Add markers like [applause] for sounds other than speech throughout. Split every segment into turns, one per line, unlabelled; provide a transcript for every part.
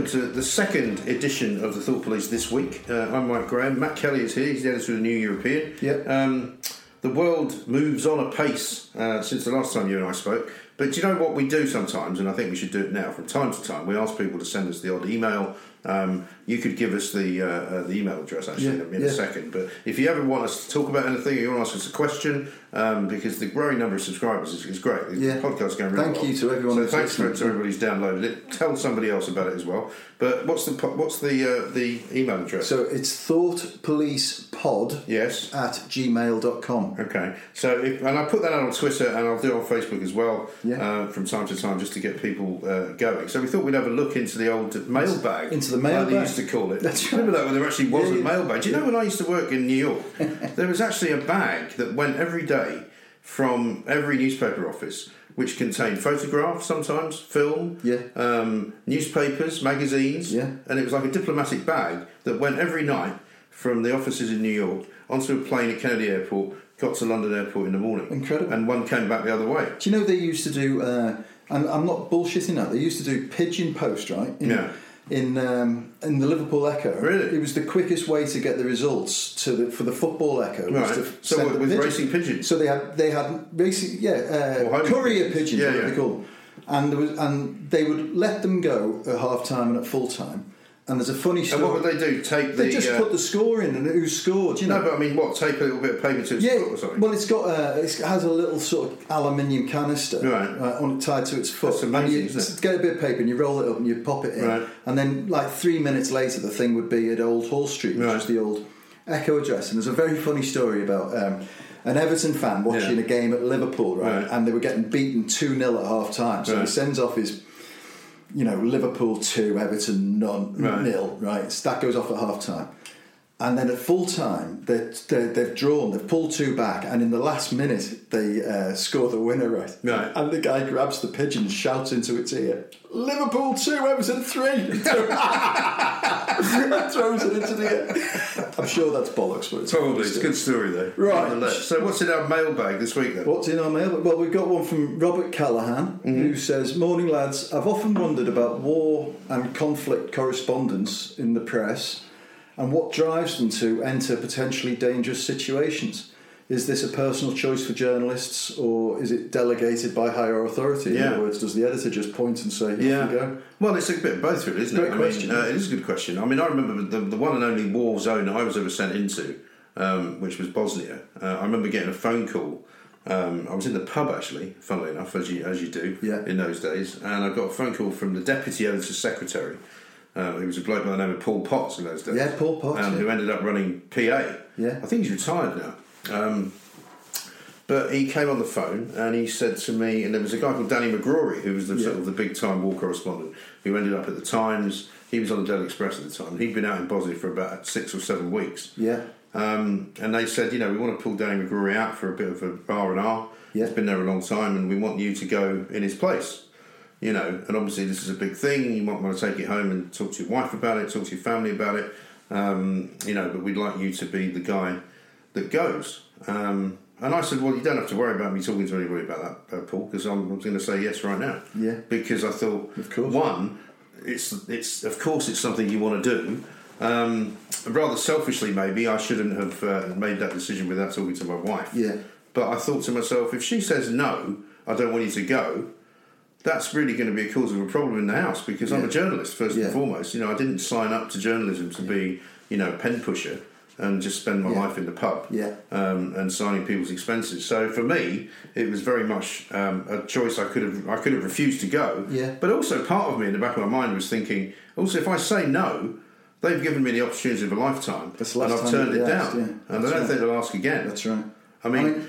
Welcome to the second edition of the Thought Police this week. Uh, I'm Mike Graham. Matt Kelly is here. He's the editor of the New European.
Yep.
Um, the world moves on apace uh, since the last time you and I spoke. But do you know what we do sometimes, and I think we should do it now from time to time? We ask people to send us the odd email. Um, you could give us the uh, uh, the email address actually
Yeah,
in, a, in
yeah.
a second. But if you ever want us to talk about anything, or you want to ask us a question, um, because the growing number of subscribers is, is great. The
Yeah.
podcast's going really
Thank
well.
you to everyone
So thanks to everybody who's downloaded it. Tell somebody else about it as well. But what's the what's the uh, the email address?
So it's thoughtpolicepod
yes.
at gmail.com.
Okay, so if, and I put that out on Twitter and I'll do it on Facebook as well
Yeah.
uh, from time to time just to get people uh, going. So we thought we'd have a look into the old mailbag,
Into the
like they used to call it.
That's
Remember that when there actually was
Yeah,
a mailbag? Do you know when I used to work in New York, [laughs] there was actually a bag that went every day from every newspaper office. Which contained photographs, sometimes film,
Yeah.
um, newspapers, magazines,
Yeah.
and it was like a diplomatic bag that went every night from the offices in New York onto a plane at Kennedy Airport, got to London Airport in the morning.
Incredible.
And one came back the other way.
Do you know they used to do, uh, and I'm not bullshitting that, they used to do pigeon post, right? In,
Yeah.
In, um, in the Liverpool Echo.
Really?
It was the quickest way to get the results to the, for the football Echo. was
Right.
to
So
the
with
pigeon.
racing pigeons?
So they had they had racing yeah uh, courier
pigeons.
pigeons,
Yeah, yeah.
they call them. and there was and they would let them go at half time and at full time. And there's a funny
And
story.
what would they do? Take the.
They just
uh,
put the score in and who scored. You know.
no, but I mean, what? Tape a little bit of paper to its
yeah,
foot or something?
well, it's got a, it's- it has a little sort of aluminium canister
Right.
on tied to its foot.
That's amazing,
and you
isn't it?
get a bit of paper and you roll it up and you pop it in,
Right.
and then like three minutes later, the thing would be at Old Hall Street, which
Right.
is the old Echo address. And there's a very funny story about um, an Everton fan watching
Yeah.
a game at Liverpool, right?
Right.
And they were getting beaten two 0 at half time, so he sends off his. You know, Liverpool two, Everton none,
Right.
nil. Right, that goes off at half time. And then at full time, they're, they're, they've drawn, they've pulled two back, and in the last minute, they uh, score the winner, right?
Right.
And the guy grabs the pigeon, shouts into its ear, Liverpool 2, Everton 3! [laughs] and throws it into the air. I'm sure that's bollocks, but it's
Probably. It's a good story, though.
Right.
So, what's in our mailbag this week, then?
What's in our mail? Well, we've got one from Robert Callahan who says, Morning lads, I've often wondered about war and conflict correspondence in the press and what drives them to enter potentially dangerous situations. Is this a personal choice for journalists or is it delegated by higher authority? In
Yeah.
other words, does the editor just point and say, Here you go?
Well, it's a bit of both, really, isn't
Great
it?
question.
I mean, uh, it is a good question. I mean, I remember the, the one and only war zone I was ever sent into, um, which was Bosnia. Uh, I remember getting a phone call. Um, I was in the pub actually, funnily enough, as you as you do
Yeah.
in those days, and I got a phone call from the deputy editor's secretary. Uh, he was a bloke by the name of Paul Potts in those days.
Yeah, Paul Potts,
um,
yeah.
who ended up running PA.
Yeah.
I think he's retired now. Um, but he came on the phone and he said to me, and there was a guy called Danny McGrory who was the sort of the big time war correspondent who ended up at the Times. He was on the Daily Express at the time. He'd been out in Bosnia for about six or seven weeks.
Yeah.
Um, and they said, you know, we want to pull Danny McGrory out for a bit of a R and R.
Yeah.
He's been there a long time, and we want you to go in his place. You know, and obviously this is a big thing. You might want to take it home and talk to your wife about it, talk to your family about it. Um, you know, but we'd like you to be the guy that goes. Um, And I said, well, you don't have to worry about me talking to anybody about that, uh, Paul, because I'm, going to say yes right now.
Yeah.
Because I thought,
Of course.
one, it's it's of course it's something you want to do. Um, rather selfishly, maybe I shouldn't have uh, made that decision without talking to my wife.
Yeah.
But I thought to myself, if she says no, I don't want you to go. That's really going to be a cause of a problem in the house because I'm a journalist first
Yeah.
and foremost. You know, I didn't sign up to journalism to be, you know, a pen pusher and just spend my
Yeah.
life in the pub
Yeah.
um, and signing people's expenses. So for me, it was very much um, a choice I could have I could have refused to go.
Yeah.
But also part of me in the back of my mind was thinking, also if I say no, they've given me the opportunity of a lifetime,
That's
and I've turned it down,
asked, yeah.
and I don't
right.
think they'll ask again.
That's right.
I mean,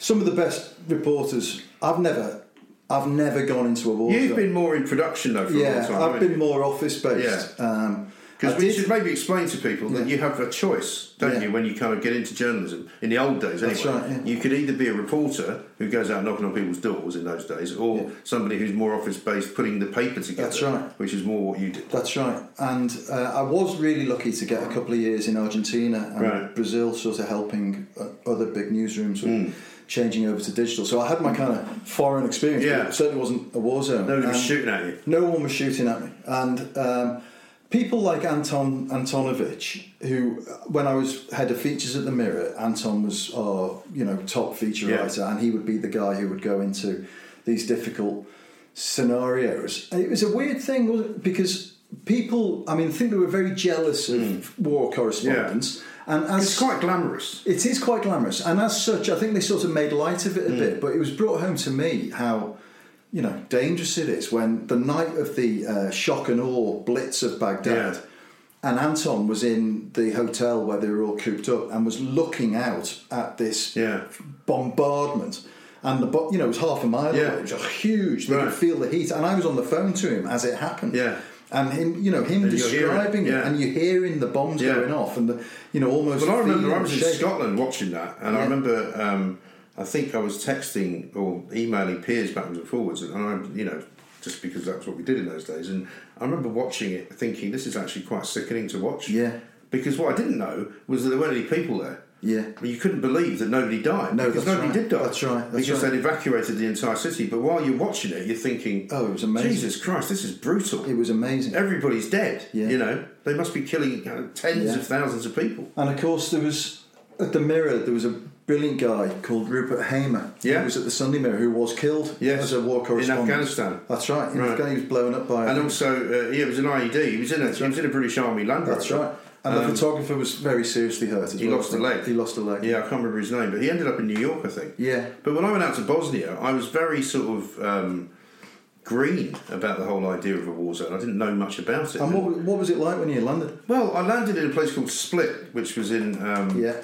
some of the best reporters. I've never, I've never gone into a war.
you've
zone.
been more in production though for a long
yeah,
time.
I've been
you?
more office based.
Yeah.
Um,
Because we
did-
should maybe explain to people that
Yeah.
you have a choice, don't
Yeah.
you, when you kind of get into journalism. In the old days,
That's
anyway,
right, yeah.
you could either be a reporter who goes out knocking on people's doors in those days, or somebody who's more office based, putting the paper together.
That's right.
Which is more what you did.
That's right. And uh, I was really lucky to get a couple of years in Argentina and
Right.
Brazil, sort of helping uh, other big newsrooms with
Hmm.
Changing over to digital. So I had my kind of foreign experience.
Yeah.
it certainly wasn't a war zone.
Nobody was shooting at you.
No one was shooting at me. And um, people like Anton Antonowicz, who, when I was head of features at the Mirror, Anton was our you know top feature
Yeah.
writer, and he would be the guy who would go into these difficult scenarios. And it was a weird thing wasn't it? because people, I mean, I think they were very jealous of war correspondence, and.
It's quite glamorous.
it is quite glamorous, and as such, I think they sort of made light of it a bit. But it was brought home to me how, you know, dangerous it is when the night of the uh, shock and awe blitz of Baghdad,
Yeah.
and Anton was in the hotel where they were all cooped up and was looking out at this
Yeah.
bombardment. And the bo- you know it was half a mile
Yeah.
away. It was a huge. They
Right.
could feel the heat, and I was on the phone to him as it happened.
Yeah.
And him, you know, him
And you're hearing it,
describing it,
yeah.
and you're hearing the bombs
Yeah.
going off, and the you know almost.
Well, I remember I was in. Scotland watching that, and I remember um, I think I was texting or emailing peers backwards and forwards, and I, you know, just because that's what we did in those days. And I remember watching it, thinking this is actually quite sickening to watch.
Yeah.
Because what I didn't know was that there weren't any people there.
Yeah.
You couldn't believe that nobody died.
No,
because
that's
nobody
right.
did die.
That's right, that's
because
right.
they'd evacuated the entire city. But while you're watching it, you're thinking,
Oh, it was amazing.
Jesus Christ, this is brutal.
It was amazing.
Everybody's dead.
Yeah.
You know, they must be killing tens
Yeah.
of thousands of people.
And of course, there was at the Mirror. There was a brilliant guy called Rupert Hamer.
Yeah.
who was at the Sunday Mirror who was killed
Yes.
as a war correspondent.
In Afghanistan.
That's right. In
Right.
Afghanistan, he was blown up by.
And also, uh, yeah, it was an IED. He was in a, he was in a British Army Land Rover.
that's right. And the photographer was very seriously hurt as
Um, He
well.
lost a leg.
He lost a leg.
Yeah, I can't remember his name, but he ended up in New York, I think.
Yeah.
But when I went out to Bosnia, I was very sort of um, green about the whole idea of a war zone. I didn't know much about it.
And what, what was it like when you landed?
well, I landed in a place called Split, which was in um,
Yeah.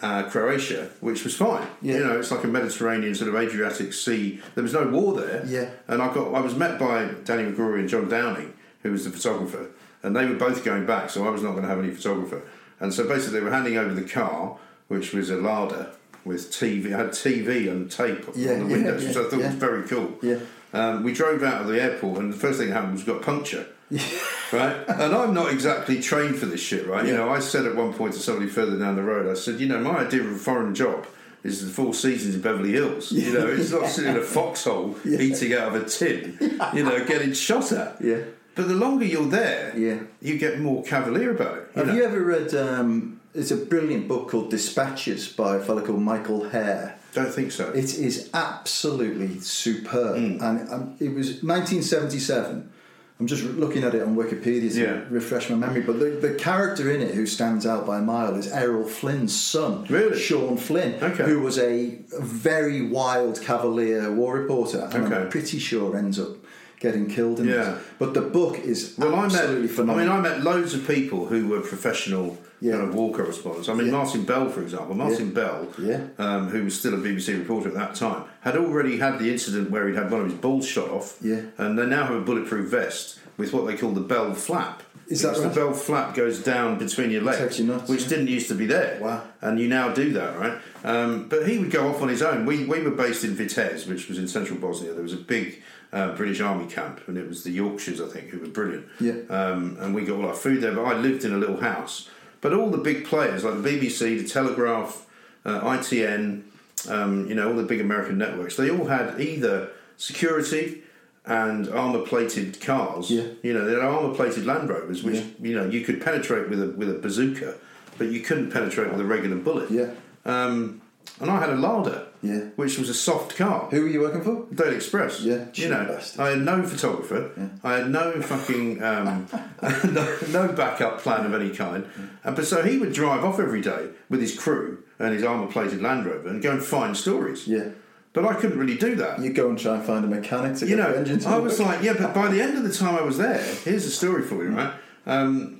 uh, Croatia, which was fine.
Yeah.
You know, it's like a Mediterranean sort of Adriatic Sea. There was no war there.
Yeah.
And I got I was met by Danny McGrory and John Downing, who was the photographer, and they were both going back, so I was not going to have any photographer. And so basically, they were handing over the car, which was a Lada with TV. Had TV and tape
Yeah,
on the
yeah,
windows,
yeah,
which I thought was very cool.
Yeah.
Um, we drove out of the airport, and the first thing that happened was we got puncture. [laughs] right? And I'm not exactly trained for this shit, right? You know, I said at one point to somebody further down the road, I said, you know, my idea of a foreign job is the Four Seasons in Beverly Hills. You know, it's not sitting in a [laughs] foxhole eating out of a tin, you know, getting shot at.
Yeah.
But the longer you're there,
Yeah.
you get more cavalier about it. You
Have
know?
you ever read? Um, it's a brilliant book called Dispatches by a fellow called Michael Herr.
Don't think so.
It is absolutely superb,
Hmm.
and um, it was 1977. I'm just looking at it on Wikipedia to
Yeah.
refresh my memory. But the, the character in it who stands out by a mile is Errol Flynn's son,
Really?
Sean Flynn,
Okay.
who was a very wild cavalier war reporter, and I'm pretty sure ends up getting killed in
Yeah.
it. But the book is
Well, I met.
absolutely
I mean, I met loads of people who were professional
Yeah.
kind of war correspondents. I mean,
Yeah.
Martin Bell, for example. Martin
Yeah.
Bell,
Yeah.
um, who was still a BBC reporter at that time, had already had the incident where he'd had one of his balls shot off.
Yeah.
And they now have a bulletproof vest with what they call the Bell flap.
Is that right?
The Bell flap goes down between your legs,
your nuts,
which
yeah.
didn't used to be there.
Wow.
And you now do that, right? Um, but he would go off on his own. We, we were based in Vitez, which was in central Bosnia. There was a big uh, British Army camp, and it was the Yorkshires, I think, who were brilliant.
Yeah.
Um, and we got all our food there, but I lived in a little house. But all the big players, like the BBC, the Telegraph, uh, ITN, um, you know, all the big American networks, they all had either security and armor plated cars.
Yeah.
You know, they had armor plated Land Rovers, which you know you could penetrate with a with a bazooka, but you couldn't penetrate with a regular bullet.
Yeah.
Um, and I had a Lada.
Yeah.
Which was a soft car.
Who were you working for?
Daily Express.
Yeah,
you know,
bastard.
I had no photographer. Yeah. I had no fucking um, [laughs] [laughs] no, no backup plan of any kind. And but so he would drive off every day with his crew and his armour plated Land Rover and go and find stories.
Yeah.
But I couldn't really do that.
You go and try and find a mechanic to
You
get
know,
the engine to
I
work.
was like, yeah, but by the end of the time I was there, here's a story for you, right? Um,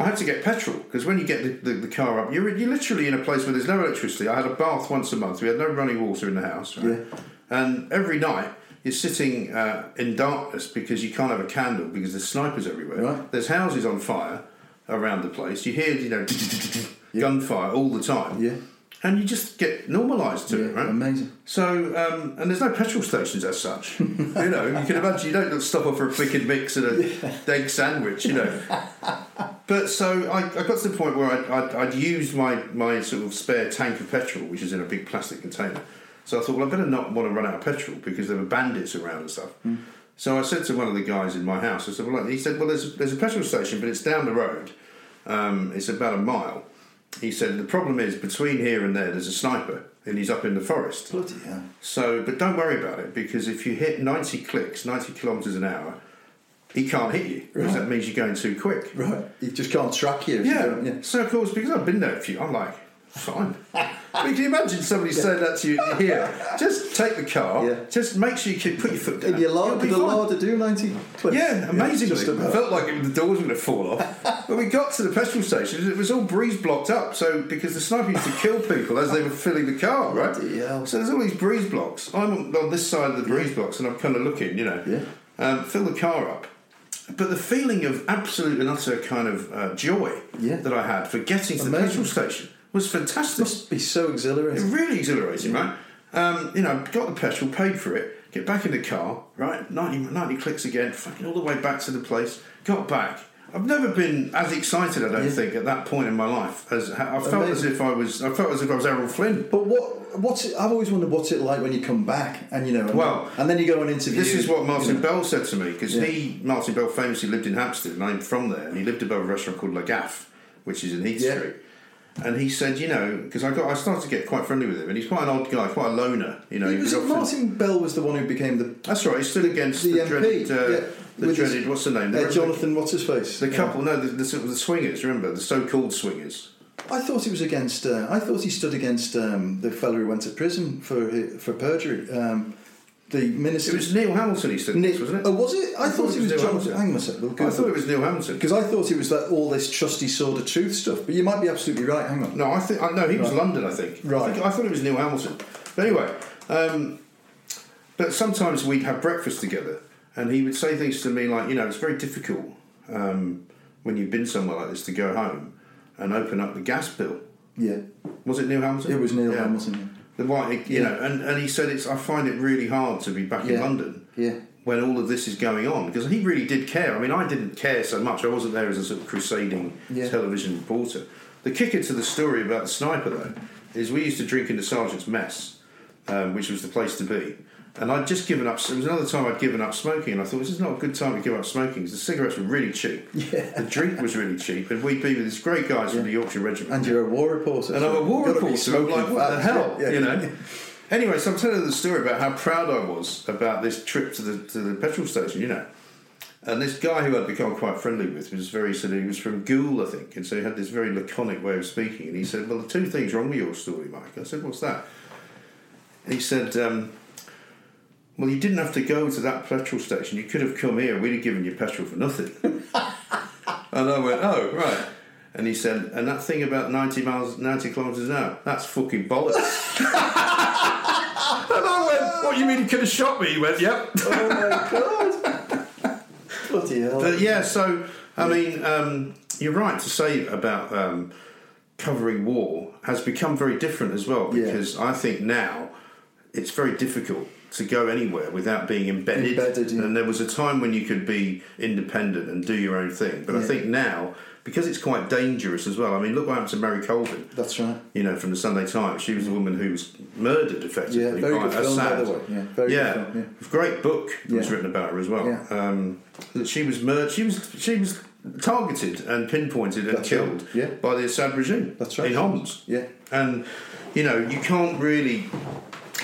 I had to get petrol because when you get the, the, the car up, you're, you're literally in a place where there's no electricity. I had a bath once a month. We had no running water in the house, right?
Yeah.
And every night you're sitting uh, in darkness because you can't have a candle because there's snipers everywhere.
Right.
There's houses on fire around the place. You hear, you know, [laughs] gunfire all the time.
Yeah.
And you just get normalised to it, right?
amazing.
So, um, and there's no petrol stations as such. [laughs] you know, you can imagine you don't stop off for a pick and mix and a egg sandwich, you know. [laughs] But so I, I got to the point where I'd, I'd, I'd used my, my sort of spare tank of petrol, which is in a big plastic container. So I thought, well, I better not want to run out of petrol because there were bandits around and stuff. So I said to one of the guys in my house, I said, well, he said, well, there's, there's a petrol station, but it's down the road. Um, it's about a mile. He said, the problem is between here and there, there's a sniper, and he's up in the forest.
Bloody hell.
So, but don't worry about it because if you hit 90 clicks, 90 kilometres an hour, he can't hit you because that means you're going too quick.
Right. You just can't track you. if you
Yeah.
yeah.
So, of course, because I've been there a few, I'm like, fine. [laughs] I mean, can you imagine somebody saying that to you here? Just take the car,
Yeah.
just make sure you keep, put your foot down.
Did your did the. Lada do 90 clicks?
Yeah, amazingly.
just
I felt like it, the doors were going to fall off. [laughs] When we got to the petrol station, it was all breeze blocked up. So because the sniper used to kill people as they were filling the car, right?
Bloody.
So there's all these breeze blocks. I'm on- on this side of the breeze blocks, and I'm kind of looking, you know,
Yeah.
um, fill the car up. But the feeling of absolute and utter kind of uh, joy
Yeah.
that I had for getting to the petrol station was fantastic.
Must be so exhilarating.
really exhilarating, right? Um, you know, got the petrol, paid for it, get back in the car, right? 90, 90 clicks again, fucking all the way back to the place, got back. I've never been as excited, I don't
Yeah.
think, at that point in my life. As I felt as if I was, I felt as if I was Errol Flynn.
But what? What's it? I've always wondered what's it like when you come back and you know, and,
Well,
and then you go on interview.
This is what Martin
you know.
Bell said to me because
Yeah.
he, Martin Bell, famously lived in Hampstead, and I'm from there, and he lived above a restaurant called La Gaffe, which is in Heath
Yeah.
Street. And he said, you know, because I got, I started to get quite friendly with him, and he's quite an odd guy, quite a loner. You know,
He was,
often-
Martin Bell was the one who became the
That's right. He stood against
The
the,
MP,
dreaded, uh, the dreaded. what's the name? The,
uh, Jonathan. What's his face?
The couple. No, the, the, the swingers. Remember the so-called swingers.
I thought he was against. Uh, I thought he stood against um, the fellow who went to prison for for perjury. Um, the minister.
It was Neil Hamilton. He said
Nick,
this, wasn't it?
Oh, was it? I, thought, it was
Neil
Jonathan.
Hamilton.
Hang on a sec.
I thought it was Neil Hamilton.
because I thought it was that all this trusty sword of truth stuff. But you might be absolutely right. Hang on.
No, I think. I no, he was
Right.
London. I think.
Right.
I, think, I thought it was Neil Hamilton. But anyway, um, but sometimes we'd have breakfast together, and he would say things to me like, you know, it's very difficult um, when you've been somewhere like this to go home and open up the gas bill.
Yeah,
Was it Neil Hamilton?
it was Neil
Yeah.
Hamilton.
The white, you
Yeah.
know, and, and he said it's. I find it really hard to be back in London
Yeah.
when all of this is going on because he really did care. I mean, I didn't care so much. I wasn't there as a sort of crusading
Yeah.
television reporter. The kicker to the story about the sniper, though, is we used to drink in the sergeant's mess, um, which was the place to be. And I'd just given up. It was another time I'd given up smoking, and I thought this is not a good time to give up smoking because the cigarettes were really cheap. [laughs]
Yeah.
The drink was really cheap, and we'd be with these great guys from the Yorkshire Regiment.
And you're a war reporter.
And I'm a war reporter. I'm like, what the hell?
Yeah, yeah.
You know. Anyway, so I'm telling the story about how proud I was about this trip to the to the petrol station. You know, and this guy who I'd become quite friendly with was very sort of, he was from Goole, I think, and so he had this very laconic way of speaking. And he said, "Well, the two things wrong with your story, Mike." I said, "What's that?" He said, um, "Well, you didn't have to go to that petrol station. You could have come here. We'd have given you petrol for nothing." [laughs] And I went, oh, right. And he said, and that thing about 90 miles, 90 kilometres an hour, that's fucking bollocks. [laughs] and I went, what, you mean he could have shot me? He went, yep. [laughs]
Oh my god! Bloody hell!
But yeah, so, I mean, um, you're right to say about um, covering war has become very different as well
Yeah.
because I think now it's very difficult to go anywhere without being embedded.
Embedded, yeah.
And there was a time when you could be independent and do your own thing. But I think now because it's quite dangerous as well. I mean, look what happened to Mary Colvin.
That's right.
You know, from the Sunday Times, she was a woman who was murdered effectively.
Yeah, very
by
good film, by
Assad.
the way. Yeah, very
yeah,
good film, yeah.
great book was
Yeah.
written about her as well.
Yeah.
Um, that she was murdered. She was she was targeted and pinpointed and
That's
killed
right, yeah.
by the Assad regime.
That's right.
In Homs.
Yeah.
and you know you can't really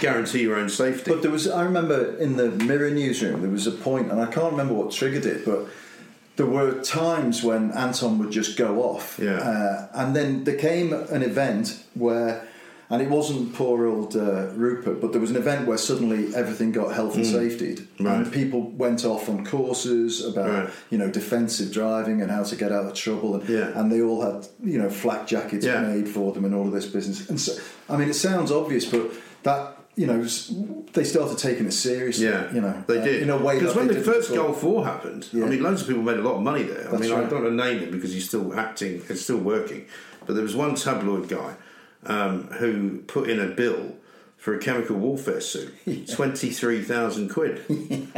guarantee your own safety.
But there was, I remember in the Mirror newsroom, there was a point, and I can't remember what triggered it, but there were times when Anton would just go off.
Yeah.
Uh, and then there came an event where, and it wasn't poor old uh, Rupert, but there was an event where suddenly everything got health and safety.
Mm. Right.
And people went off on courses about,
Right.
you know, defensive driving and how to get out of trouble. And,
Yeah.
and they all had, you know, flak jackets
Yeah.
made for them and all of this business. And so, I mean, it sounds obvious, but that, you know, they started taking it seriously.
Yeah,
you know,
they
uh,
did.
in a way
because when the first. Gulf War happened,
Yeah.
I mean, loads of people made a lot of money there. I
That's
mean, I don't want to name him because he's still acting, it's still working. But there was one tabloid guy um, who put in a bill for a chemical warfare suit, [laughs] twenty three thousand quid. [laughs]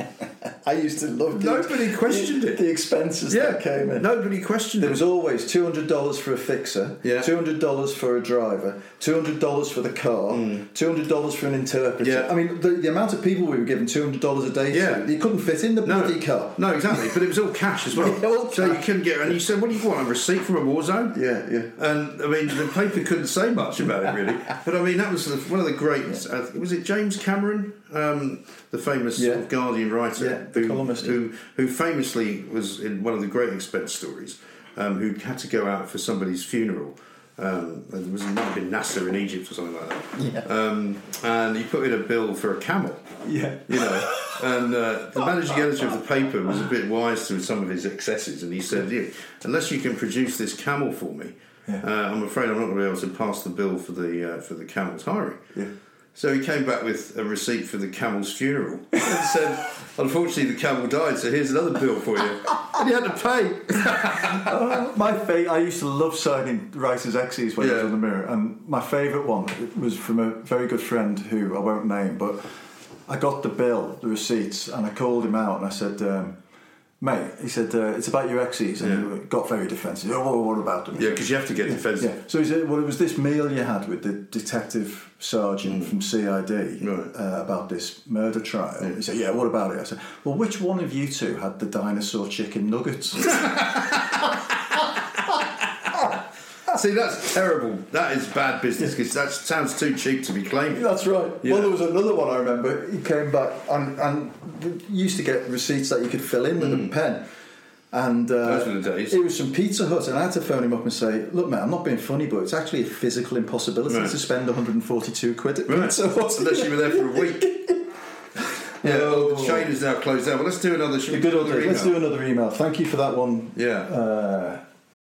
I used to love. The,
Nobody questioned
the,
it.
The expenses that came in.
nobody questioned
There
it.
was always two hundred dollars for a fixer,
Yeah.
two hundred dollars for a driver, two hundred dollars for the car, two hundred dollars for an interpreter.
Mm. Yeah.
I mean, the, the amount of people we were giving two hundred dollars a day
Yeah.
to, you couldn't fit in the
no,
bloody car.
no, exactly. But it was all cash as well. [laughs]
Yeah, all
so you couldn't get. And you said, "What do you want? A receipt from a war zone?"
Yeah, yeah.
And I mean, the paper couldn't say much about it really. [laughs] But I mean, that was one of the great. Uh, was it James Cameron, um, the famous
Yeah.
sort of Guardian writer,
Yeah, the
who,
columnist.
who who famously was in one of the great expense stories, um, who had to go out for somebody's funeral. Um, it was it might have been Nasser in Egypt or something like that.
Yeah.
Um, and he put in a bill for a camel
Yeah.
you know. And uh, the managing editor of the paper was a bit wise to some of his excesses, and he said, "Yeah, "Unless you can produce this camel for me, uh, I'm afraid I'm not going to be able to pass the bill for the uh, for the camel's hiring."
Yeah.
So he came back with a receipt for the camel's funeral [laughs] and said, "Unfortunately, the camel died, so here's another bill for you." And he had to pay. [laughs]
My fa- I used to love signing writers' X's when I was
Yeah.
on the mirror, and my favourite one was from a very good friend who I won't name, but I got the bill, the receipts, and I called him out and I said, um, "Mate," he said, uh, "It's about your exes. and
Yeah.
he got very defensive. Oh, what about them?
Yeah, because you have to get defensive.
Yeah. So he said, well, it was this meal you had with the detective sergeant from CID
Mm. Right.
uh, about this murder trial. He said, yeah, what about it? I said, well, which one of you two had the dinosaur chicken nuggets? [laughs] [laughs]
See, that's terrible. That is bad business because that sounds too cheap to be claimed.
That's right.
Yeah.
Well, there was another one I remember. He came back and, and used to get receipts that you could fill in with a pen. And uh,
Mm. Those were the days.
it was from Pizza Hut, and I had to phone him up and say, "Look, man, I'm not being funny, but it's actually a physical impossibility
Right.
to spend 142 quid at
Right.
Pizza Hut."
Unless you were there for a week. [laughs] Yeah, well, the chain is now closed down. Well, let's do another. should
good old
another.
Let's do another email. Thank you for that one.
Yeah.
Uh,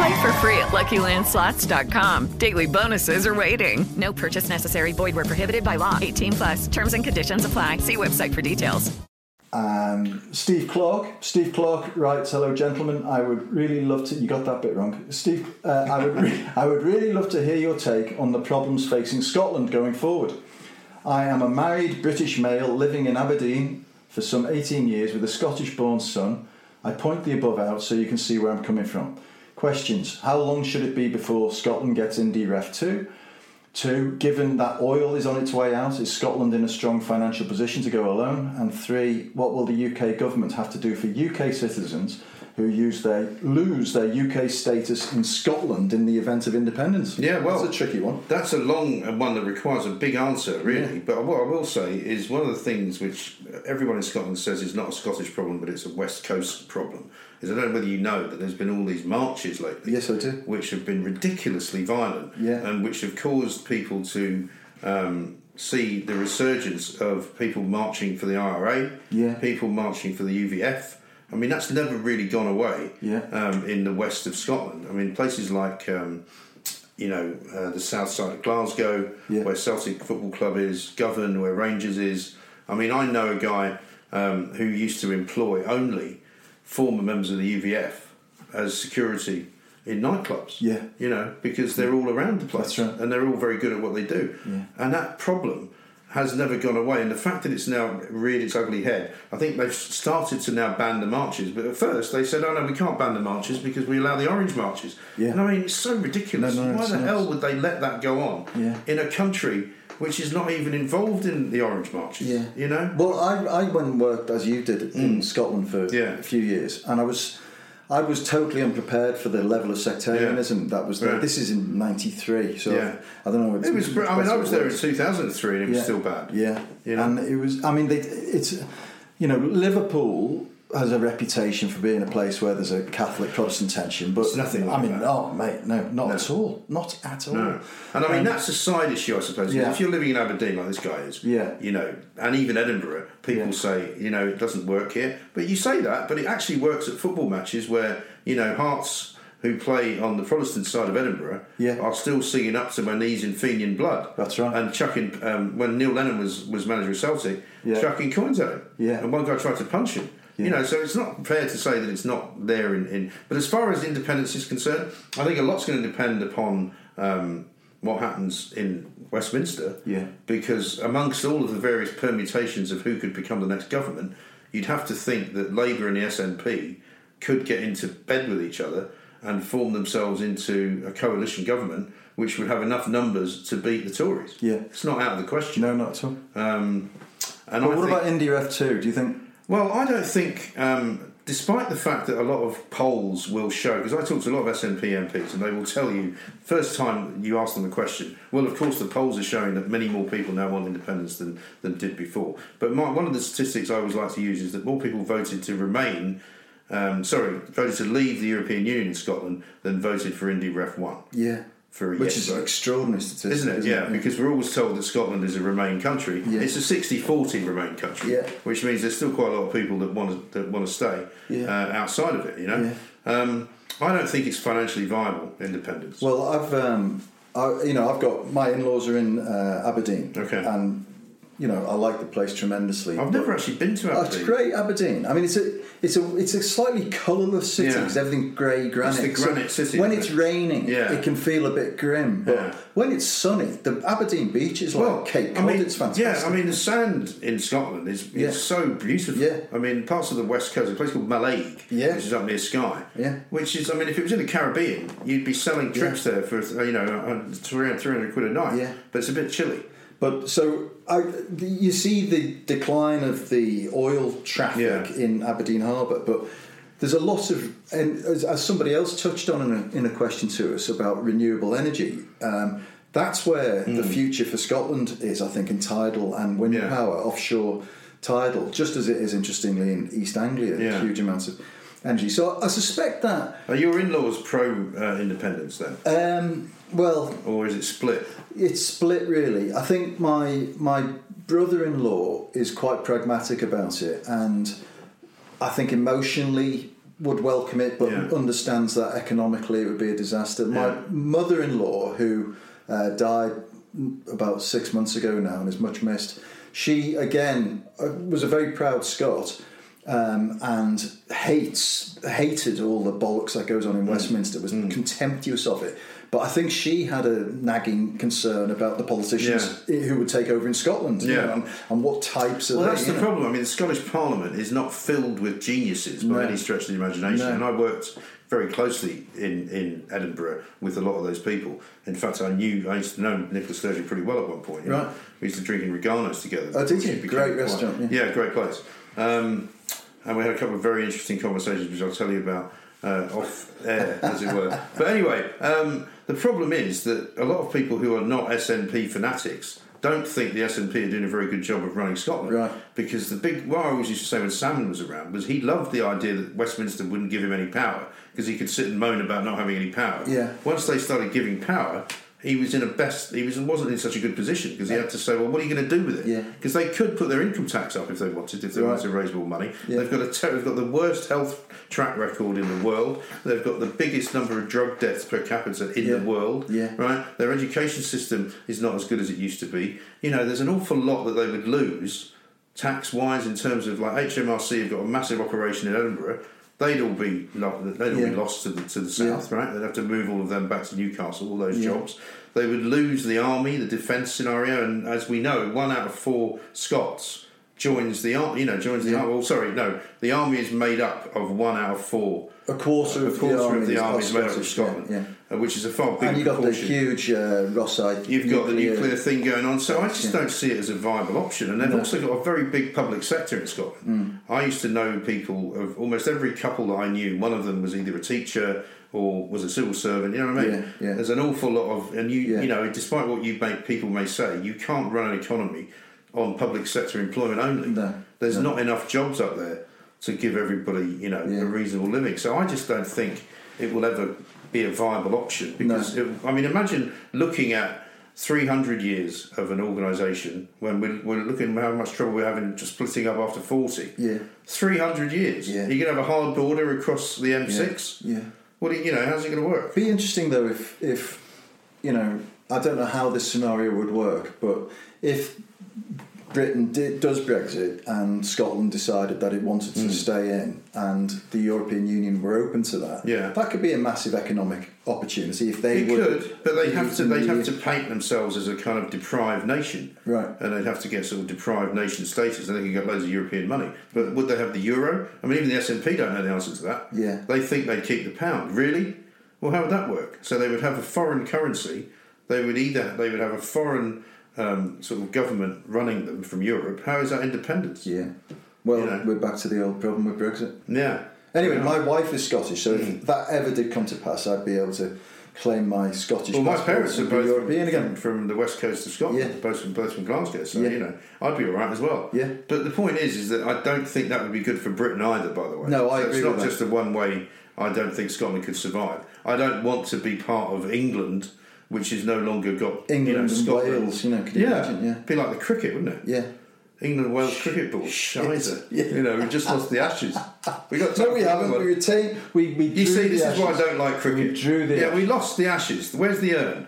Play for free at LuckyLandSlots.com. Daily bonuses are waiting. No purchase necessary. Void were prohibited by law. 18 plus. Terms and conditions apply. See website for details.
And Steve Clark. Steve Clark writes, "Hello, gentlemen. I would really love to. You got that bit wrong, Steve. Uh, I would. Re- I would really love to hear your take on the problems facing Scotland going forward. I am a married British male living in Aberdeen for some 18 years with a Scottish-born son. I point the above out so you can see where I'm coming from. Questions: How long should it be before Scotland gets Indie Ref two? Two, given that oil is on its way out, is Scotland in a strong financial position to go alone? And three, what will the UK government have to do for UK citizens who use their lose their UK status in Scotland in the event of independence?
Yeah, well,
that's a tricky one.
That's a long uh, one that requires a big answer, really. But what I will say is one of the things which everyone in Scotland says is not a Scottish problem, but it's a West Coast problem. Is I don't know whether you know that there's been all these marches lately.
Yes, I do.
Which have been ridiculously violent,
Yeah.
and which have caused people to um, see the resurgence of people marching for the IRA,
Yeah.
people marching for the UVF. I mean, that's never really gone away
Yeah.
um, in the west of Scotland. I mean, places like um, you know uh, the south side of Glasgow,
Yeah.
where Celtic Football Club is, Govan, where Rangers is. I mean, I know a guy um, who used to employ only former members of the UVF as security in nightclubs.
Yeah.
You know, because they're all around the place
right.
and they're all very good at what they do.
Yeah.
And that problem has never gone away. And the fact that it's now reared its ugly head, I think they've started to now ban the marches. But at first they said, oh no, we can't ban the marches because we allow the orange marches.
Yeah.
And I mean, it's so ridiculous.
No, no,
Why the hell would they let that go on
Yeah.
in a country which is not even involved in the orange marches?
Yeah.
You know?
Well, I, I went and worked as you did in Scotland for
Mm. Yeah.
a few years, and I was I was totally unprepared for the level of sectarianism that was there.
Right.
This is in '93, so
Yeah.
I don't know. It's,
It was. I mean, I was there in 2003, and it was
Yeah.
still bad.
Yeah,
You know?
and it was. I mean, they, it's you know, Liverpool has a reputation for being a place where there's a Catholic Protestant tension, but
It's nothing
I mean,
that.
oh mate, no, not
No.
at all, not at all.
No. And I mean,
Um,
that's a side issue, I suppose.
Yeah.
If you're living in Aberdeen like this guy is,
Yeah.
you know, and even Edinburgh, people
Yeah.
say, you know, it doesn't work here. But you say that, but it actually works at football matches where, you know, Hearts, who play on the Protestant side of Edinburgh,
Yeah.
are still singing up to my knees in Fenian blood.
That's right.
And chucking, um, when Neil Lennon was, was manager of Celtic,
Yeah.
chucking coins at him.
Yeah.
And one guy tried to punch him. You know, so it's not fair to say that it's not there in, in. But as far as independence is concerned, I think a lot's going to depend upon um, what happens in Westminster.
Yeah.
Because amongst all of the various permutations of who could become the next government, you'd have to think that Labour and the SNP could get into bed with each other and form themselves into a coalition government which would have enough numbers to beat the Tories.
Yeah.
It's not out of the question.
no, not at all.
Um, and
what
think-
about Indy Ref two? Do you think?
Well, I don't think, um, despite the fact that a lot of polls will show, because I talk to a lot of SNP MPs and they will tell you, first time you ask them a question, well, of course, the polls are showing that many more people now want independence than, than did before. But my, one of the statistics I always like to use is that more people voted to remain, um, sorry, voted to leave the European Union in Scotland than voted for Indy Ref 1.
Yeah,
For a
which
yes
is an extraordinary statistic,
Isn't it? Yeah, because we're always told that Scotland is a Remain country.
Yeah.
It's a 60-40 Remain country,
Yeah.
which means there's still quite a lot of people that want to that want to stay
Yeah.
uh, outside of it. You know, um, I don't think it's financially viable independence.
Well, I've um, I, you know I've got my in-laws are in uh, Aberdeen.
Okay.
And you know I like the place tremendously.
I've never actually been to
Oh, it's
Aberdeen.
great, Aberdeen. I mean, it's a it's a it's a slightly colourless city
Yeah.
because everything's grey granite.
It's the granite city,
When it's
it?
raining,
Yeah.
it can feel a bit grim. But
Yeah.
when it's sunny, the Aberdeen beach is like
Well,
Cape
I mean,
it's fantastic.
yeah, I mean the sand in Scotland is, is
Yeah.
so beautiful.
Yeah.
I mean parts of the west coast, a place called Mallaig,
Yeah.
which is up near Skye.
Yeah.
which is, I mean, if it was in the Caribbean, you'd be selling trips there for you know around three hundred quid a night.
Yeah.
but it's a bit chilly.
But so I, you see the decline of the oil traffic
Yeah.
in Aberdeen Harbour, but there's a lot of, and as, as somebody else touched on in a, in a question to us about renewable energy, um, that's where the
Hmm.
future for Scotland is, I think, in tidal and wind
Yeah.
power, offshore tidal, just as it is, interestingly, in East Anglia,
Yeah.
huge amounts of energy. So I suspect that,
Are your in-laws pro uh, independence then,
um, well,
or is it split?
It's split really. I think my my brother-in-law is quite pragmatic about it, and I think emotionally would welcome it, but
Yeah.
understands that economically it would be a disaster. My
Yeah.
mother-in-law, who uh, died about six months ago now and is much missed, she again uh, was a very proud Scot. Um, and hates hated all the bollocks that goes on
Mm.
in Westminster was contemptuous of it but I think she had a nagging concern about the politicians who would take over in Scotland you know, and, and what types of
Well,
they,
that's the
know.
problem. I mean, the Scottish Parliament is not filled with geniuses by
No.
any stretch of the imagination.
No.
And I worked very closely in, in Edinburgh with a lot of those people. In fact, I knew I used to know Nicola Sturgeon pretty well at one point. you know.
Right.
We used to drink in Regano's together.
Oh, did you? Great
quite-
restaurant, yeah.
Yeah, great place. Um, and we had a couple of very interesting conversations, which I'll tell you about uh, off air, as it were. But anyway, um, the problem is that a lot of people who are not SNP fanatics don't think the SNP are doing a very good job of running Scotland.
Right.
Because the big, what I always used to say when Salmond was around was he loved the idea that Westminster wouldn't give him any power because he could sit and moan about not having any power.
Yeah.
Once they started giving power, he was in a best. He was wasn't in such a good position because he had to say, well, what are you going to do with it?
Yeah.
Because they could put their income tax up if they wanted, if they wanted to raise more money.
Yeah.
They've got a ter- they've got the worst health track record in the world. They've got the biggest number of drug deaths per capita in
Yeah.
the world.
Yeah.
Right. Their education system is not as good as it used to be. You know, there's an awful lot that they would lose tax wise in terms of like HMRC have got a massive operation in Edinburgh. They'd all be lo- they'd all be lost to the to the
Yeah.
south, right? They'd have to move all of them back to Newcastle. All those
Yeah.
jobs. They would lose the army, the defence scenario, and as we know, one out of four Scots joins the army. You know, joins the army. Well, sorry, no, the army is made up of one out of four.
A quarter
A
of
quarter
the army
of the army is made up of Scotland,
yeah,
uh, which is a far bigger
And you've got the huge uh, Rosyth.
You've got the nuclear thing going on, so I just
Yeah.
don't see it as a viable option. And they've
No.
also got a very big public sector in Scotland. I used to know people of almost every couple that I knew. One of them was either a teacher or was a civil servant. You know what I mean?
Yeah, yeah.
There's an awful lot of, and you,
Yeah.
you know, despite what you make people may say, you can't run an economy on public sector employment only.
No,
There's
no.
not enough jobs up there to give everybody, you know,
Yeah.
a reasonable living. So I just don't think it will ever be a viable option because
No.
it, I mean, imagine looking at 300 years of an organisation when we're, we're looking at how much trouble we're having just splitting up after 40.
Yeah.
300 years.
Yeah.
You're going to have a hard border across the M6.
Yeah.
What do you, you know, how's it going to work?
Be interesting though if if you know I don't know how this scenario would work, but if Britain did, does Brexit and Scotland decided that it wanted to hmm. stay in, and the European Union were open to that,
Yeah.
that could be a massive economic opportunity if they
It
would.
could, but they have to. They have to paint themselves as a kind of deprived nation,
Right.
And they'd have to get sort of deprived nation status, and they can get loads of European money. But would they have the euro? I mean, even the SNP don't know the answer to that.
Yeah.
they think they'd keep the pound. Really? Well, how would that work? So they would have a foreign currency. They would either they would have a foreign um, sort of government running them from Europe. How is that independence?
Yeah. Well,
You know.
we're back to the old problem with Brexit.
Yeah.
Anyway,
Yeah.
my wife is Scottish, so
Mm.
if that ever did come to pass, I'd be able to claim my Scottish
Well, my parents are both
European again.
from the west coast of Scotland,
Yeah.
both from both from Glasgow. So
Yeah.
you know, I'd be all right as well.
Yeah.
But the point is, is that I don't think that would be good for Britain either. By the way,
No, I
so It's not just a one way. I don't think Scotland could survive. I don't want to be part of England, which has no longer got
England
you know,
and
Scotland.
Wales, you know, could you
yeah,
imagine? Yeah.
be like the cricket, wouldn't it?
Yeah.
England Wales cricket ball. Scheiße.
Yeah.
You know, we just lost the Ashes. We got
No, we haven't. We retained. We, we
You see,
the
this is why I don't like cricket.
We drew the
yeah, we lost the Ashes. Where's the urn?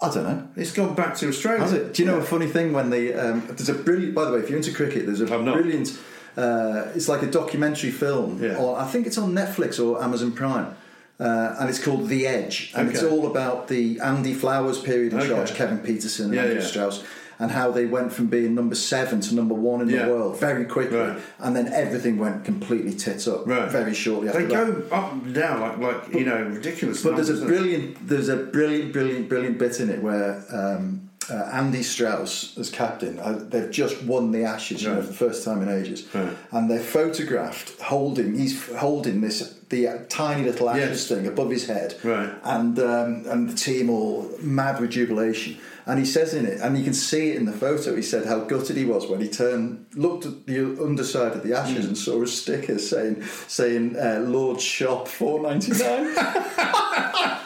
I don't know.
It's gone back to Australia.
Has it? Do you know
Yeah.
a funny thing when they? Um, there's a brilliant. By the way, if you're into cricket, there's a brilliant. Uh, it's like a documentary film.
Yeah.
Or I think it's on Netflix or Amazon Prime. Uh, and it's called The Edge, and it's all about the Andy Flower's period in
Okay.
charge, Kevin Pietersen and
Yeah,
Andrew
yeah.
Strauss, and how they went from being number seven to number one in
Yeah.
the world very quickly,
Right.
and then everything went completely tits up
Right.
very shortly after
They
that.
go up and down like, like you know, ridiculous.
But there's a brilliant, there's a brilliant, brilliant, brilliant bit in it where um, uh, Andy Strauss as captain, uh, they've just won the Ashes, you know, for the first time in ages,
Right.
and they're photographed holding. He's holding this the tiny little Ashes
Yes.
thing above his head,
Right.
And um, and the team all mad with jubilation. And he says in it, and you can see it in the photo. He said how gutted he was when he turned, looked at the underside of the Ashes,
Hmm.
and saw a sticker saying saying uh, Lord's Shop four ninety nine. [laughs]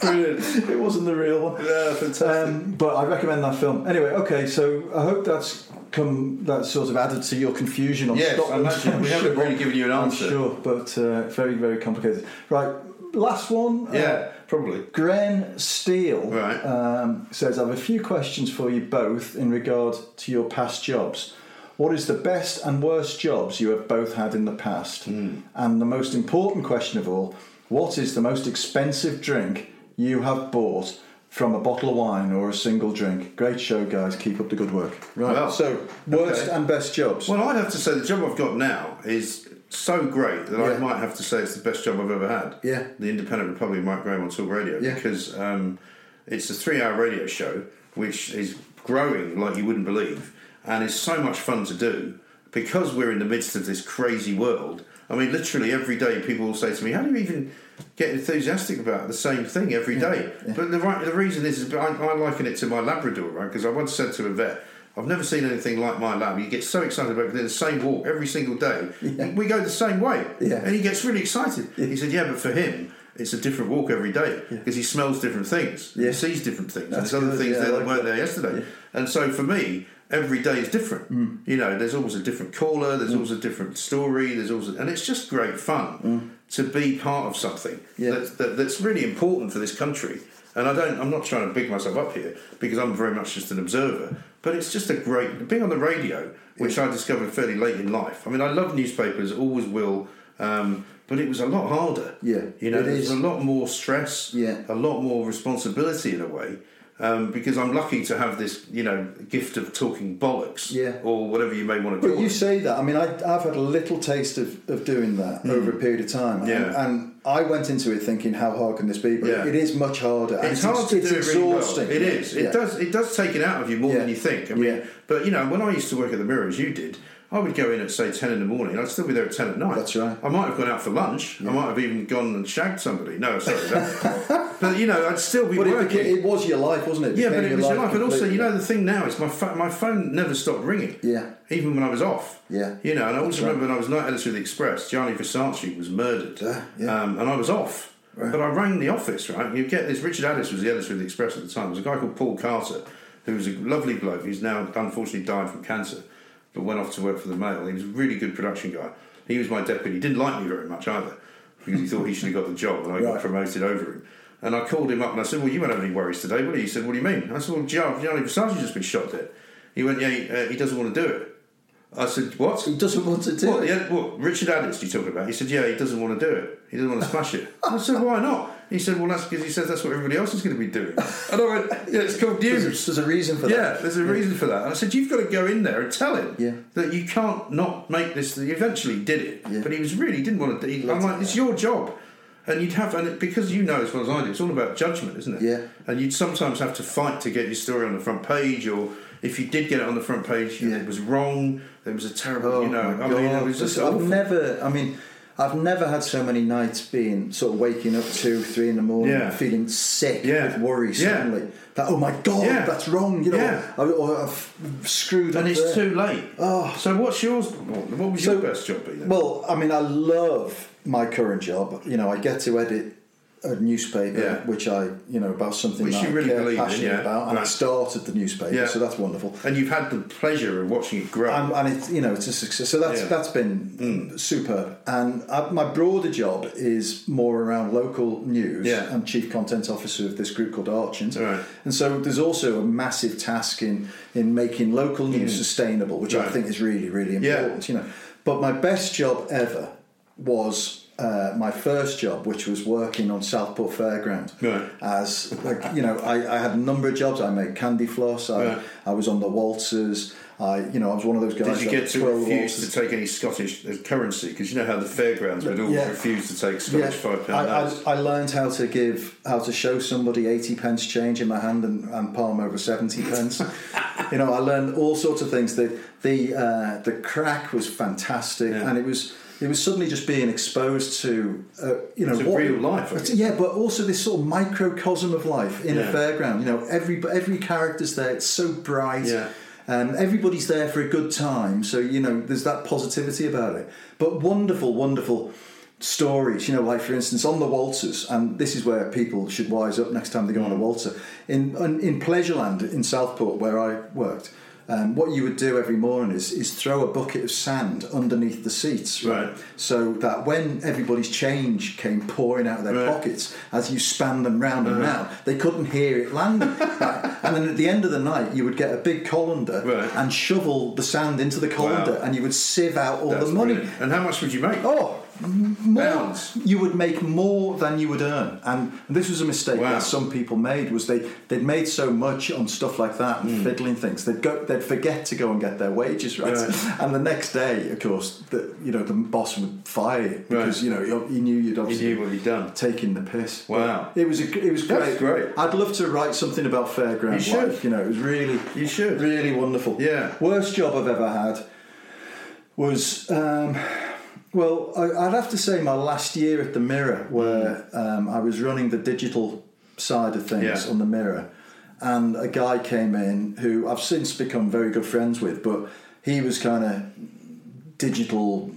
Brilliant. It wasn't the real one.
Yeah, fantastic.
Um, but I recommend that film. Anyway, okay, so I hope that's come that sort of added to your confusion on
Yes,
Scotland.
Imagine. We haven't really given you an
I'm
answer.
sure, but uh, very, very complicated. Right, last one. uh,
Yeah, probably.
Gren Steele
Right.
um, says, I have a few questions for you both in regard to your past jobs. What is the best and worst jobs you have both had in the past?
Hmm.
And the most important question of all, what is the most expensive drink you have bought from a bottle of wine or a single drink? Great show, guys. Keep up the good work. Right.
Well,
so, worst
okay.
and best jobs.
Well, I'd have to say the job I've got now is so great that I might have to say it's the best job I've ever had.
Yeah.
The Independent Republic of Mike Graham on Talk Radio
Yeah.
because um, it's a three-hour radio show which is growing like you wouldn't believe, and is so much fun to do because we're in the midst of this crazy world. I mean, literally every day people will say to me, "How do you even get enthusiastic about the same thing every day?" But the right, the reason is, is I, I liken it to my Labrador, right? Because I once said to a vet, "I've never seen anything like my lab. You get so excited about the same walk every single day. We go the same way,
Yeah.
and he gets really excited." He said, "Yeah, but for him." It's a different walk every day because he smells different things,
Yeah.
he sees different things.
That's
There's other things
yeah,
there that weren't there yesterday,
Yeah.
and so for me, every day is different.
Mm.
You know, there's always a different caller, there's always a different story, there's always, and it's just great fun to be part of something
Mm. Yeah.
that's, that, that's really important for this country. And I don't. I'm not trying to big myself up here because I'm very much just an observer. But it's just a great being on the radio, which I discovered fairly late in life. I mean, I love newspapers, always will. Um, but it was a lot harder.
Yeah,
you know, there's a lot more stress.
Yeah.
a lot more responsibility in a way. Um, because I'm lucky to have this, you know, gift of talking bollocks,
Yeah.
or whatever you may want to
do.
But
you
it.
say that. I mean, I, I've had a little taste of, of doing that over a period of time. And.
Yeah.
and I went into it thinking, how hard can this be? But
Yeah.
it is much harder. and
It's hard to
it's
do it really well.
exhausting.
It is. It does. It does take it out of you more than you think. I mean,
Yeah.
but you know, when I used to work at the Mirror, as you did, I would go in at say ten in the morning. I'd still be there at ten at night.
That's right.
I might have gone out for lunch. I might have even gone and shagged somebody. No, sorry. that- [laughs] but you know, I'd still be
But
working.
became, it was your life, wasn't it?
yeah, but it was your life. But also, you know, the thing now is my pho- my phone never stopped ringing.
Yeah.
Even when I was off.
Yeah.
You know, and I
That's
also
right.
remember when I was night editor of the Express, Gianni Versace was murdered,
Ah, yeah.
um, and I was off. But I rang the office, right? You get this. Richard Addis was the editor of the Express at the time. There was a guy called Paul Carter, who was a lovely bloke. He's now unfortunately died from cancer, but went off to work for the Mail. He was a really good production guy. He was my deputy. He didn't like me very much either, because he thought he should have got the job, and I got promoted over him. And I called him up and I said, "Well, you won't have any worries today, will you?" He said, "What do you mean?" I said, "Well, Gian- Gianni Versace's just been shot dead." He went, "Yeah, he, uh, he doesn't want to do it." I said, "What?"
He doesn't want to do
What,
it.
yeah, what, Richard Addis, you talking about? He said, yeah, he doesn't want to do it. He doesn't want to smash it. I said, why not? He said, well, that's because he says that's what everybody else is going to be doing. And I went, yeah, it's called
There's,
news.
there's a reason for that."
Yeah, there's a reason for that. And I said, you've got to go in there and tell him
Yeah.
that you can't not make this. He eventually did it,
Yeah.
but he was really didn't want to. He, I'm like, it's your job. And you'd have, and it, because you know as well as I do, it's all about judgment, isn't it?
Yeah.
And you'd sometimes have to fight to get your story on the front page, or if you did get it on the front page,
Yeah.
it was wrong. There was a terrible,
Oh
you know.
my
I mean, it
God.
was just
I've
awful.
never. I mean, I've never had so many nights being sort of waking up two, three in the morning,
Yeah.
feeling sick
Yeah.
with worry
Yeah.
suddenly. That oh my god,
Yeah.
that's wrong. You know,
Yeah.
or, or I've screwed
And it's
there.
too late.
Oh.
So what's yours? What was
So-
your best job be then?
Well, I mean, I love my current job. You know, I get to edit a newspaper,
Yeah.
which I, you know, about something
Which
that
you
I
really
care
believe in,
passionate
yeah.
about, and I started the newspaper,
Yeah.
so that's wonderful.
and you've had the pleasure of watching it grow.
And, and it's you know it's a success. So that's.
Mm.
that's been superb. And I, my broader job is more around local news.
Yeah.
I'm chief content officer of this group called Archant.
Right.
And so there's also a massive task in in making local news sustainable, which I
Mm.
Think is really really important. You know, but my best job ever was. Uh, my first job, which was working on Southport Fairground,
Right.
as like you know, I, I had a number of jobs. I made candy floss. I,
Right.
I was on the waltzers. I, you know, I was one of those guys.
Did you get to refuse
waltzers.
to take any Scottish uh, currency? Because you know how the fairgrounds would all
Yeah.
refuse to take Scottish five pound
I. I, I learned how to give, how to show somebody eighty pence change in my hand and, and palm over seventy [laughs] pence. you know, I learned all sorts of things. The the uh, the crack was fantastic,
Yeah.
and it was it was suddenly just being exposed to, uh, you know,
To real life.
Yeah, but also this sort of microcosm of life in
Yeah.
a fairground. You know, every every character's there. It's so bright.
Yeah.
Um, everybody's there for a good time, so you know there's that positivity about it. But wonderful, wonderful stories. You know, like for instance on the waltzers, and this is where people should wise up next time they go on a waltzer. In in, in Pleasureland in Southport, where I worked, um, what you would do every morning is is throw a bucket of sand underneath the seats,
Right.
So that when everybody's change came pouring out of their
Right.
Pockets as you span them round and round, they couldn't hear it landing. [laughs] Right. And then at the end of the night, you would get a big colander
Right.
and shovel the sand into the colander,
Wow.
and you would sieve out all
That's
the money.
brilliant. And how much would you make?
Oh, more.
Pounds.
You would make more than you would earn, and this was a mistake
Wow.
that some people made. Was they they'd made so much on stuff like that and
Hmm.
fiddling things, they'd go they'd forget to go and get their wages right,
Right.
and the next day, of course, the you know the boss would fire you because
Right.
you know he, knew you'd obviously
knew what he'd done.
taking the piss.
Wow.
It was a, it was great.
That's great.
I'd love to write something about fairground
You should.
life. You know, it was really
You should.
really wonderful.
Yeah.
Worst job I've ever had was um, well, I, I'd have to say my last year at the Mirror, where um, I was running the digital side of things
Yeah.
on the Mirror, and a guy came in who I've since become very good friends with, but he was kind of digital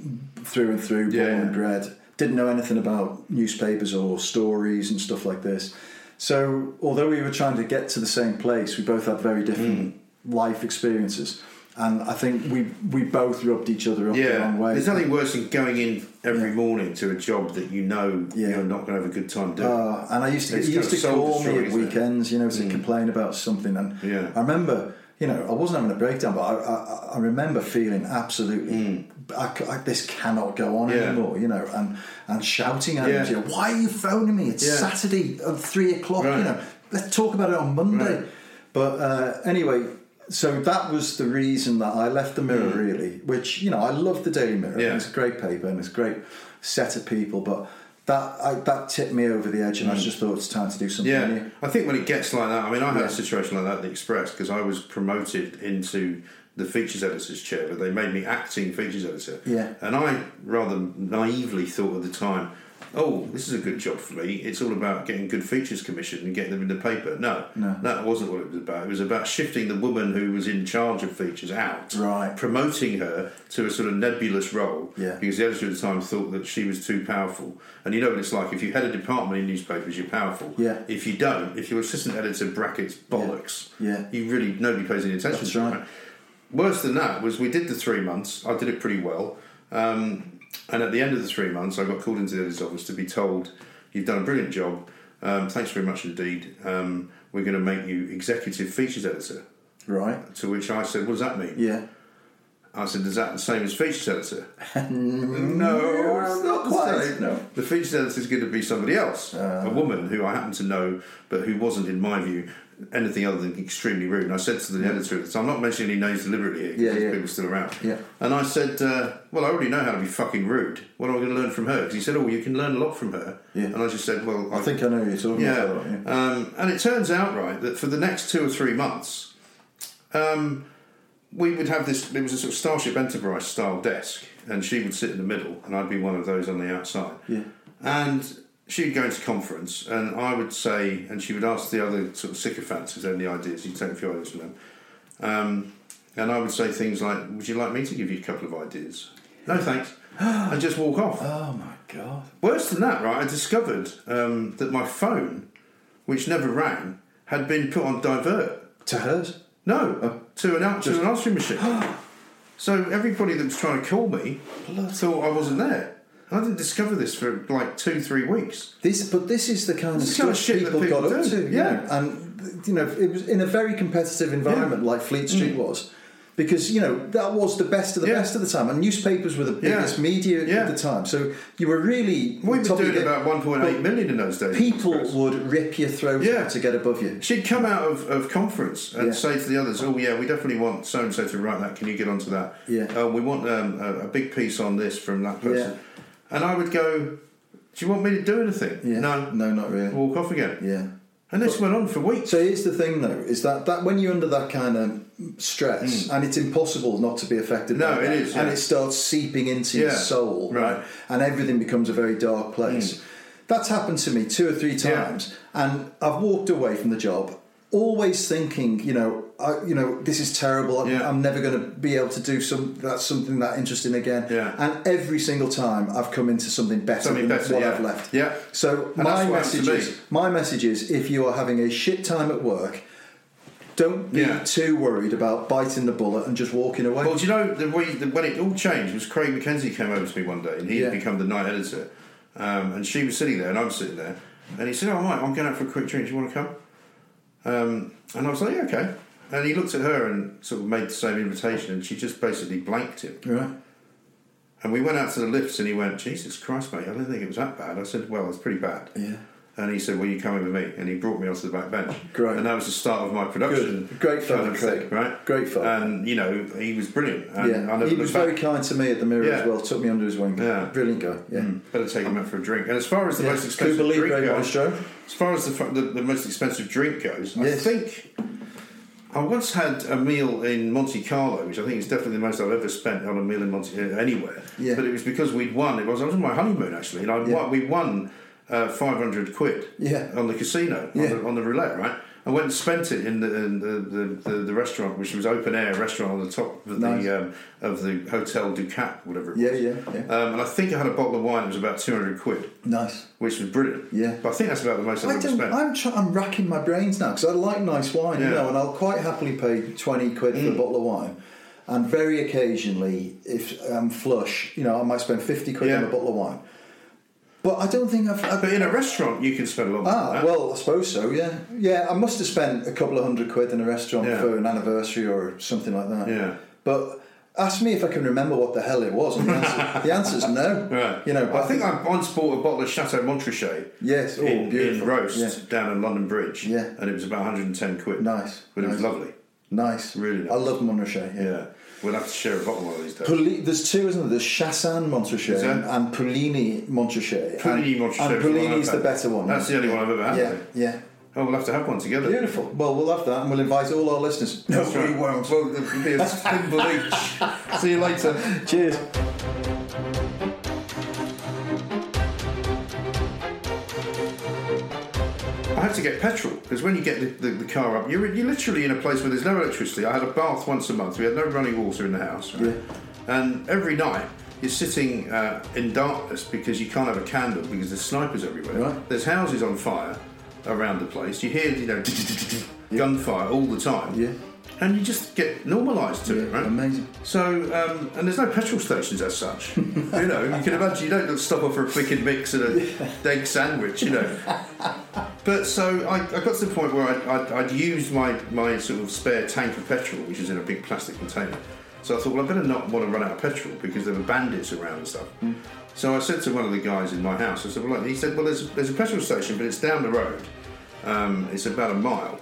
through and through, born
Yeah.
and bred. Didn't know anything about newspapers or stories and stuff like this. So, although we were trying to get to the same place, we both had very different life experiences. And I think we we both rubbed each other up the
Yeah,
wrong way.
there's nothing worse than going in every morning to a job that you know
Yeah.
you're not going to have a good time doing.
Uh, and I used to, used to call me at weekends, you know, to complain about something. And
Yeah.
I remember, you know, I wasn't having a breakdown, but I, I, I remember feeling absolutely, I c I this cannot go on
Mm. Yeah.
anymore, you know, and and shouting at
Yeah.
him, you know, why are you phoning me? It's
Yeah.
Saturday at three o'clock,
Right.
you know, let's talk about it on Monday.
Right.
But uh, anyway. So that was the reason that I left the Mirror, really. Which you know, I love the Daily Mirror.
Mm. Yeah.
It's a great paper and it's a great set of people. But that I, that tipped me over the edge, and I just thought it's time to do something
Mm. Yeah,
new.
I think when it gets like that, I mean, I had
Yeah.
a situation like that at the Express because I was promoted into the features editor's chair, but they made me acting features editor.
Yeah.
And I rather naively thought at the time, oh, this is a good job for me. It's all about getting good features commissioned and getting them in the paper. No,
No.
that wasn't what it was about. It was about shifting the woman who was in charge of features out,
Right.
promoting her to a sort of nebulous role
Yeah.
because the editor at the time thought that she was too powerful. And you know what it's like if you head a department in newspapers, you're powerful.
Yeah.
If you don't, if your assistant editor brackets bollocks,
Yeah.
you really nobody pays any attention
That's right.
Worse than that was we did the three months. I did it pretty well, um, and at the end of the three months, I got called into the editor's office to be told, "You've done a brilliant job. Um, thanks very much indeed. Um, we're going to make you executive features editor."
Right?
To which I said, "What does that mean?"
Yeah.
I said, "Is that the same as features editor?" [laughs] no, it's not the
quite,
same.
no.
The features editor is going to be somebody else, a woman who I happen to know, but who wasn't, in my view, anything other than extremely rude. And I said to the editor at the time, I'm not mentioning any names deliberately here, because
Yeah, yeah.
people still around.
Yeah.
And I said, uh, Well, I already know how to be fucking rude. What am I going to learn from her? Because he said, Oh, you can learn a lot from her.
Yeah.
And I just said, Well,
I think I know you're talking
yeah.
about. Yeah.
Um, and it turns out, right, that for the next two or three months, um, we would have this. It was a sort of Starship Enterprise style desk, and she would sit in the middle, and I'd be one of those on the outside.
Yeah.
And she'd go into conference, and I would say, and she would ask the other sort of sycophants if they had any ideas. You'd take a few ideas from them. Um, and I would say things like, Would you like me to give you a couple of ideas? No, thanks. [gasps] and just walk off.
Oh my god.
Worse than that, right? I discovered um, that my phone, which never rang, had been put on divert.
To hers?
No, to an an to an answering machine. [gasps] so everybody that was trying to call me thought I wasn't there. I didn't discover this for like two, three weeks.
This, but this is the kind
This
of
kind of shit that
people,
people
got up
do,
to. you
yeah.
know, and you know, it was in a very competitive environment like Fleet Street was, because you know that was the best of the
Mm. Yeah.
best of the time, and newspapers were the
Yeah.
biggest media
Yeah.
at the time. So you were really
We were doing about one
point eight
million in those days.
People would rip your throat
Yeah.
out to get above you.
She'd come out of, of conference and
Yeah.
say to the others, "Oh yeah, we definitely want so and so to write that. Can you get onto that?
Yeah.
Oh, we want um, a, a big piece on this from that person."
Yeah.
And I would go, "Do you want me to do anything?"
Yeah.
No,
no, not really.
Walk off again.
Yeah.
And this went on for weeks.
So here's the thing, though, is that, that when you're under that kind of stress, and it's impossible not to be affected
Mm. No,
by
it
that,
is,
and
yeah.
it starts seeping into your soul,
right. Mm.
and everything becomes a very dark place. That's happened to me two or three
Yeah.
times, and I've walked away from the job, always thinking, you know, I, you know, this is terrible. I'm,
Yeah.
I'm never going to be able to do some that's something that interesting again.
Yeah.
And every single time, I've come into something better
Something
than
better,
what
yeah.
I've left.
Yeah.
So
And
my message is, my message is, if you are having a shit time at work, don't be
Yeah.
too worried about biting the bullet and just walking away.
Well, do you know the way the, when it all changed was Craig McKenzie came over to me one day and he had become the night editor, um, and she was sitting there and I was sitting there, and he said, "Oh, right, I'm going out for a quick drink. Do you want to come?" Um, and I was like, "Yeah, okay." And he looked at her and sort of made the same invitation, and she just basically blanked him.
right?
And we went out to the lifts, and he went, "Jesus Christ, mate! I didn't think it was that bad." I said, "Well, it's pretty bad."
Yeah.
And he said, "Well, you come with me," and he brought me onto the back bench.
Great.
And that was the start of my production.
Good. Great fella,
kind of thing, right?
Great fella.
And you know, he was brilliant. And
yeah,
I never
he was
looked back.
very kind to me at the mirror
Yeah.
as well. Took me under his wing.
Yeah.
brilliant guy. Yeah,
Mm, better take him out for a drink. And as far as the
Yeah.
most expensive drink goes, as far as the, the the most expensive drink goes, I think I once had a meal in Monte Carlo, which I think is definitely the most I've ever spent on a meal in Monte uh, anywhere.
Yeah.
But it was because we'd won. It was I was on my honeymoon actually, and I
Yeah.
we won uh, five hundred quid
Yeah.
on the casino
Yeah.
the, on the roulette, right? I went and spent it in the in the, the, the, the restaurant, which was open air restaurant on the top of
Nice.
the um, of the Hotel Ducat, whatever it was.
yeah, yeah.
Um, and I think I had a bottle of wine. It was about two hundred quid
nice.
which was brilliant.
Yeah.
but I think that's about the most I've ever spent.
I'm, try, I'm racking my brains now because I like nice wine, you
Yeah. Mm.
know, and I'll quite happily pay 20 quid for a bottle of wine. and very occasionally, if I'm flush, you know, I might spend fifty quid on a bottle of wine. But I don't think I've. I've
But in a restaurant, you can spend a lot
Ah, well, I suppose so. Yeah, yeah. I must have spent a couple of hundred quid in a restaurant
Yeah.
for an anniversary or something like that.
Yeah.
But ask me if I can remember what the hell it was, and the, answer, [laughs] the answer's no.
Right.
You know,
I think I once bought a bottle of Chateau Montrachet.
Yes, oh,
in, in roast
Yeah.
down in London Bridge.
Yeah.
and it was about 110 quid.
Nice,
but it was lovely.
nice.
Really nice.
I love Montrachet. Yeah.
Yeah, we'll have to share a bottle one of these days.
Puli- there's two, isn't there? There's Chassagne Montrachet and, and Puligny Montrachet.
Puligny
and,
Montrachet
And
is the Puligny's
the better one.
That's the only one I've ever had.
Yeah,
think.
yeah.
Oh, we'll have to have one together.
Beautiful. Well, we'll have that, and we'll invite all our listeners. No,
That's right.
we won't.
Well, there'll be a [laughs] each. See you later.
Cheers.
Get petrol because when you get the, the, the car up, you're, you're literally in a place where there's no electricity. I had a bath once a month. We had no running water in the house. Right? And every night you're sitting uh, in darkness because you can't have a candle because there's snipers everywhere.
Right.
There's houses on fire around the place. You hear, you know, [laughs] gunfire all the time.
Yeah.
And you just get normalised to it, right?
amazing.
So, um, and there's no petrol stations as such. [laughs] you know, you can imagine you don't stop off for a quick and mix and a [laughs] egg sandwich, you know. But so I, I got to the point where I'd, I'd, I'd used my, my sort of spare tank of petrol, which is in a big plastic container. So I thought, well, I better not want to run out of petrol because there were bandits around and stuff. So I said to one of the guys in my house, I said, well, he said, well, there's, there's a petrol station, but it's down the road. Um, it's about a mile.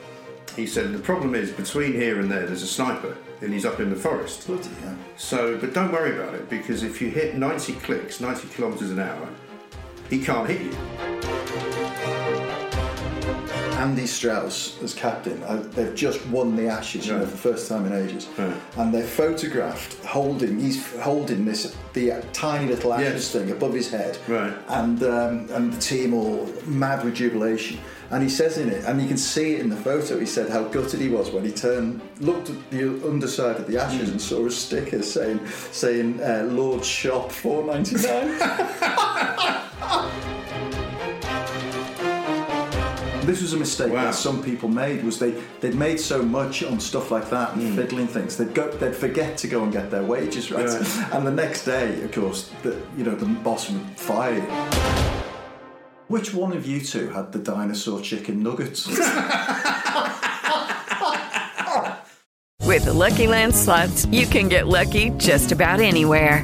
He said, the problem is between here and there, there's a sniper, and he's up in the forest.
Bloody hell.
So, but don't worry about it because if you hit 90 clicks, 90 kilometres an hour, he can't hit you.
Andy Strauss as captain. Uh, they've just won the Ashes, you know, for the first time in ages, and they're photographed holding. He's holding this the uh, tiny little Ashes
Yes.
thing above his head,
Right.
And um, and the team all mad with jubilation. And he says in it, and you can see it in the photo. He said how gutted he was when he turned, looked at the underside of the Ashes and saw a sticker saying saying uh, Lord's Shop four ninety nine. [laughs] [laughs] This was a mistake
Wow.
that some people made. Was they they'd made so much on stuff like that and fiddling things. They'd go they'd forget to go and get their wages right,
Yeah. [laughs]
and the next day, of course, the you know the boss would fire you. Which one of you two had the dinosaur chicken nuggets? [laughs]
With the Lucky Land slots, you can get lucky just about anywhere.